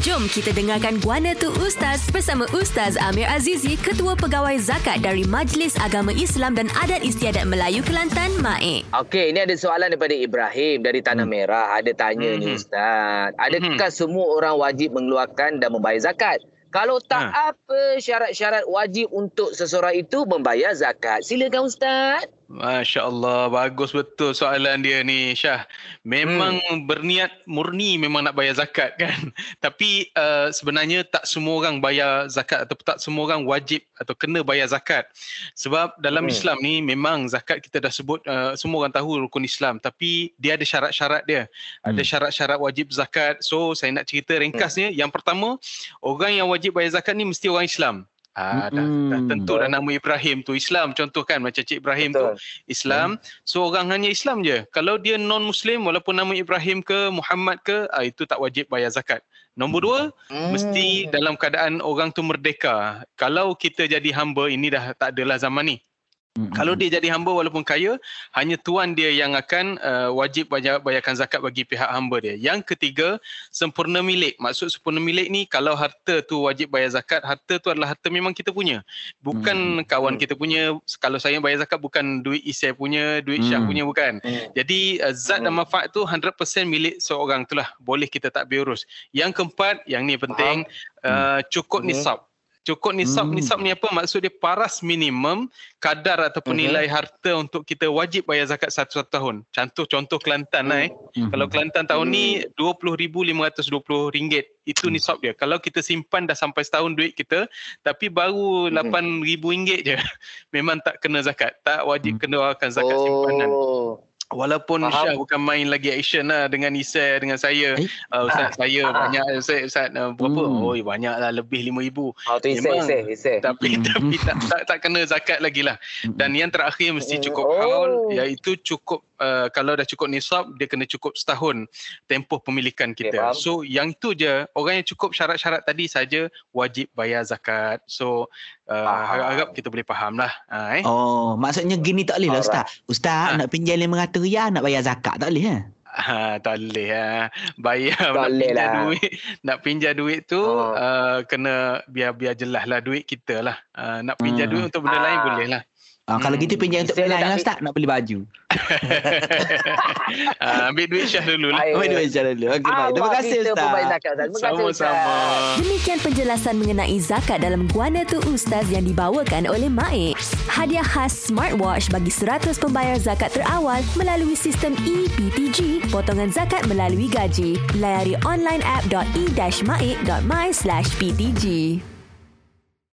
Jom kita dengarkan Guana Tu Ustaz bersama Ustaz Amir Azizi, Ketua Pegawai Zakat dari Majlis Agama Islam dan Adat Istiadat Melayu Kelantan, MAIK. Okey, ini ada soalan daripada Ibrahim dari Tanah Hmm. Merah. Ada tanya Mhm. ni Ustaz. Adakah Mhm. semua orang wajib mengeluarkan dan membayar zakat? Kalau tak, Ha. apa syarat-syarat wajib untuk seseorang itu membayar zakat? Silakan Ustaz. Masya Allah, bagus betul soalan dia ni Syah. Memang hmm. berniat murni memang nak bayar zakat kan. Tapi uh, sebenarnya tak semua orang bayar zakat atau tak semua orang wajib atau kena bayar zakat. Sebab dalam Hmm. hmm. Islam ni memang zakat kita dah sebut uh, semua orang tahu rukun Islam tapi dia ada syarat-syarat dia. Ada Hmm. syarat-syarat wajib zakat. So saya nak cerita ringkasnya. Yang pertama, orang yang wajib bayar zakat ni mesti orang Islam. Ah, dah, dah tentu dah nama Ibrahim tu Islam contoh kan macam Cik Ibrahim tu Betul. Islam. So orang hanya Islam je. Kalau dia non muslim walaupun nama Ibrahim ke Muhammad ke ah, itu tak wajib bayar zakat. Nombor dua, Hmm. mesti dalam keadaan orang tu merdeka. Kalau kita jadi hamba ini dah tak adalah zaman ni. Kalau dia jadi hamba walaupun kaya, hanya tuan dia yang akan uh, wajib bayar, bayarkan zakat bagi pihak hamba dia. Yang ketiga, sempurna milik. Maksud sempurna milik ni kalau harta tu wajib bayar zakat, harta tu adalah harta memang kita punya. Bukan kawan kita punya. Kalau saya bayar zakat bukan duit Isai punya, duit Syah Hmm. punya bukan. Hmm. Jadi uh, zat dan Hmm. manfaat tu 100% milik seorang tu lah. Boleh kita tak urus. Yang keempat, yang ni penting, uh, cukup Hmm. nisab. Cukup nisab, Hmm. nisab ni apa? Maksud dia paras minimum kadar ataupun Mhm. nilai harta untuk kita wajib bayar zakat satu, satu tahun. Contoh contoh Kelantan lah eh. Mhm. Kalau Kelantan tahun ni RM20,520 itu Hmm. nisab dia. Kalau kita simpan dah sampai setahun duit kita tapi baru Mhm. RM8,000 je. Memang tak kena zakat. Tak wajib Hmm. keluarkan zakat simpanan. Walaupun Faham. Syah bukan main lagi action lah dengan Isai dengan saya. Eh? Uh, Ustaz saya Ah. banyak Ustaz, Ustaz uh, berapa? Hmm. Oh banyak lah lebih RM5,000. Oh, tu Isai, Memang. Isai, Isai. Tapi Hmm. tapi tak, tak tak kena zakat lagi lah. Dan yang terakhir mesti cukup Oh. haul iaitu cukup uh, kalau dah cukup nisab dia kena cukup setahun tempoh pemilikan kita. faham. so yang tu je orang yang cukup syarat-syarat tadi saja wajib bayar zakat. So uh, Faham. harap-harap kita boleh faham lah. Uh, eh. Oh, maksudnya gini tak boleh lah Ustaz. Ustaz Ha. nak pinjam RM500 riyal nak bayar zakat tak boleh ha? Ha, tak boleh ha. Bayar Tak nak boleh pinjam lah. duit, nak pinjam duit tu Oh. uh, kena biar biar jelas lah duit kita lah. Uh, nak pinjam Hmm. duit untuk benda lain Ah. boleh lah. Ah, kalau Hmm. gitu pinjam untuk tak lah Ustaz nak beli baju. uh, ambil duit Syah dulu lah. Oh, itu macam dulu. Okey, baik. Terima kasih Ustaz. pembayar zakat, Ustaz. Terima kasih, Sama-sama. Ustaz. Demikian penjelasan mengenai zakat dalam Guana Tu Ustaz yang dibawakan oleh MAIK. Hadiah khas smartwatch bagi 100 pembayar zakat terawal melalui sistem EPTG, potongan zakat melalui gaji. Layari online app.e-maik.my/ptg.